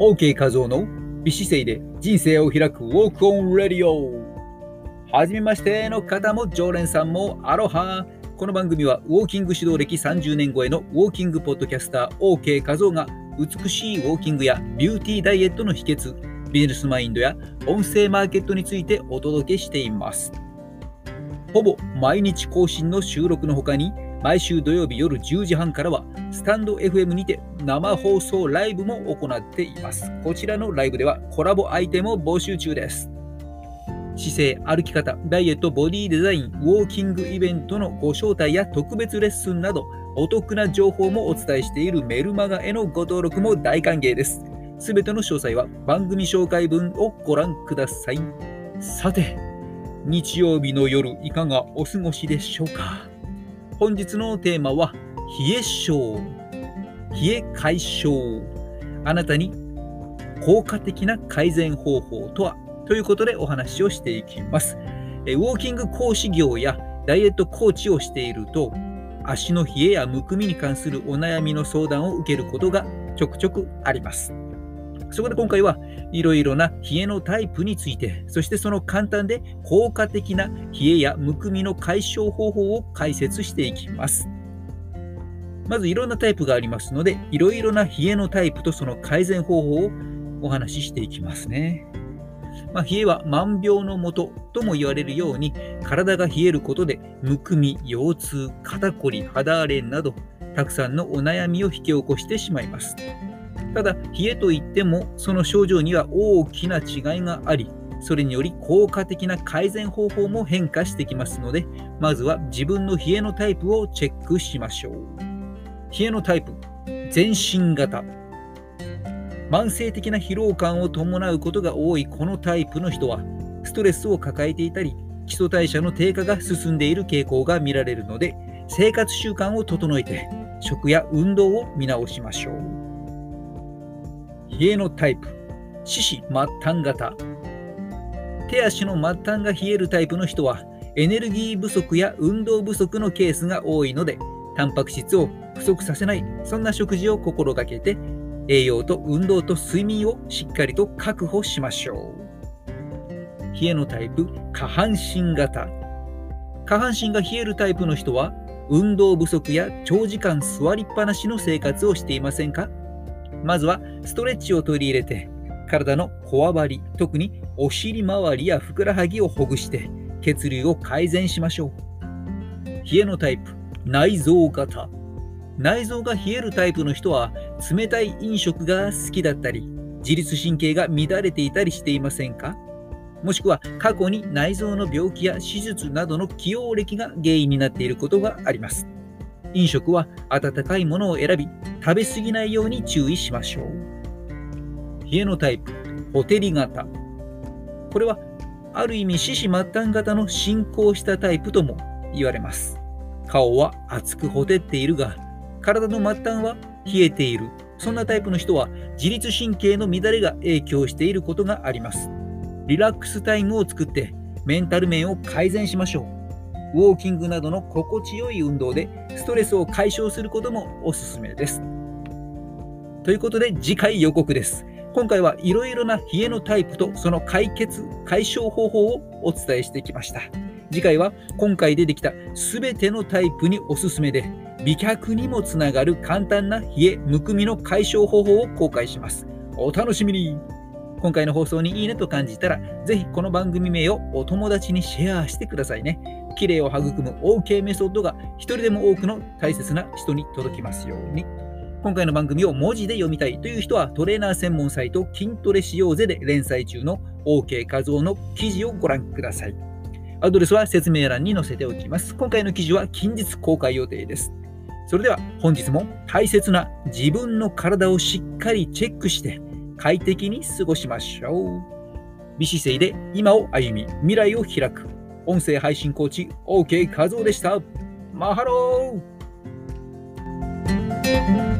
OK 画像の美姿勢で人生を開くウォークオンレディオ。はじめましての方も常連さんもアロハ。この番組はウォーキング指導歴30年超えのウォーキングポッドキャスター OK 画像が美しいウォーキングやビューティーダイエットの秘訣ビジネスマインドや音声マーケットについてお届けしています。ほぼ毎日更新の収録の他に毎週土曜日夜10時半からはスタンド FM にて生放送ライブも行っています。こちらのライブではコラボアイテムを募集中です。姿勢、歩き方、ダイエット、ボディデザイン、ウォーキングイベントのご招待や特別レッスンなどお得な情報もお伝えしているメルマガへのご登録も大歓迎です。すべての詳細は番組紹介文をご覧ください。さて、日曜日の夜いかがお過ごしでしょうか？本日のテーマは冷え症。冷え解消。あなたに効果的な改善方法とは？ということでお話をしていきます。ウォーキング講師業やダイエットコーチをしていると足の冷えやむくみに関するお悩みの相談を受けることがちょくちょくあります。そこで今回はいろいろな冷えのタイプについて、そしてその簡単で効果的な冷えやむくみの解消方法を解説していきます。まずいろんなタイプがありますので、いろいろな冷えのタイプとその改善方法をお話ししていきますね。まあ、冷えは万病のもととも言われるように、体が冷えることで、むくみ、腰痛、肩こり、肌荒れなど、たくさんのお悩みを引き起こしてしまいます。ただ、冷えといっても、その症状には大きな違いがあり、それにより効果的な改善方法も変化してきますので、まずは自分の冷えのタイプをチェックしましょう。冷えのタイプ、全身型。慢性的な疲労感を伴うことが多いこのタイプの人は、ストレスを抱えていたり、基礎代謝の低下が進んでいる傾向が見られるので、生活習慣を整えて、食や運動を見直しましょう。冷えのタイプ、四肢末端型。手足の末端が冷えるタイプの人は、エネルギー不足や運動不足のケースが多いので、タンパク質を不足させない、そんな食事を心がけて、栄養と運動と睡眠をしっかりと確保しましょう。冷えのタイプ、下半身型。下半身が冷えるタイプの人は、運動不足や長時間座りっぱなしの生活をしていませんか？まずはストレッチを取り入れて、体のこわばり、特にお尻周りやふくらはぎをほぐして血流を改善しましょう。冷えのタイプ、内臓型。内臓が冷えるタイプの人は冷たい飲食が好きだったり、自律神経が乱れていたりしていませんか？もしくは過去に内臓の病気や手術などの起用歴が原因になっていることがあります。飲食は温かいものを選び、食べ過ぎないように注意しましょう。冷えのタイプ、ホテリ型。これは、ある意味、四肢末端型の進行したタイプとも言われます。顔は熱くほてっているが、体の末端は冷えている。そんなタイプの人は自律神経の乱れが影響していることがあります。リラックスタイムを作ってメンタル面を改善しましょう。ウォーキングなどの心地よい運動でストレスを解消することもおすすめです。ということで次回予告です。今回はいろいろな冷えのタイプとその解決、解消方法をお伝えしてきました。次回は今回出てきた全てのタイプにおすすめで美脚にもつながる簡単な冷え、むくみの解消方法を公開します。お楽しみに今回の放送にいいねと感じたら、ぜひこの番組名をお友達にシェアしてくださいね。綺麗を育む OK メソッドが一人でも多くの大切な人に届きますように。今回の番組を文字で読みたいという人はトレーナー専門サイト筋トレしようぜで連載中の OK 画像の記事をご覧ください。アドレスは説明欄に載せておきます。今回の記事は近日公開予定です。それでは本日も大切な自分の体をしっかりチェックして快適に過ごしましょう。美姿勢で今を歩み、未来を開く。音声配信コーチ、OK 和夫でした。マハロー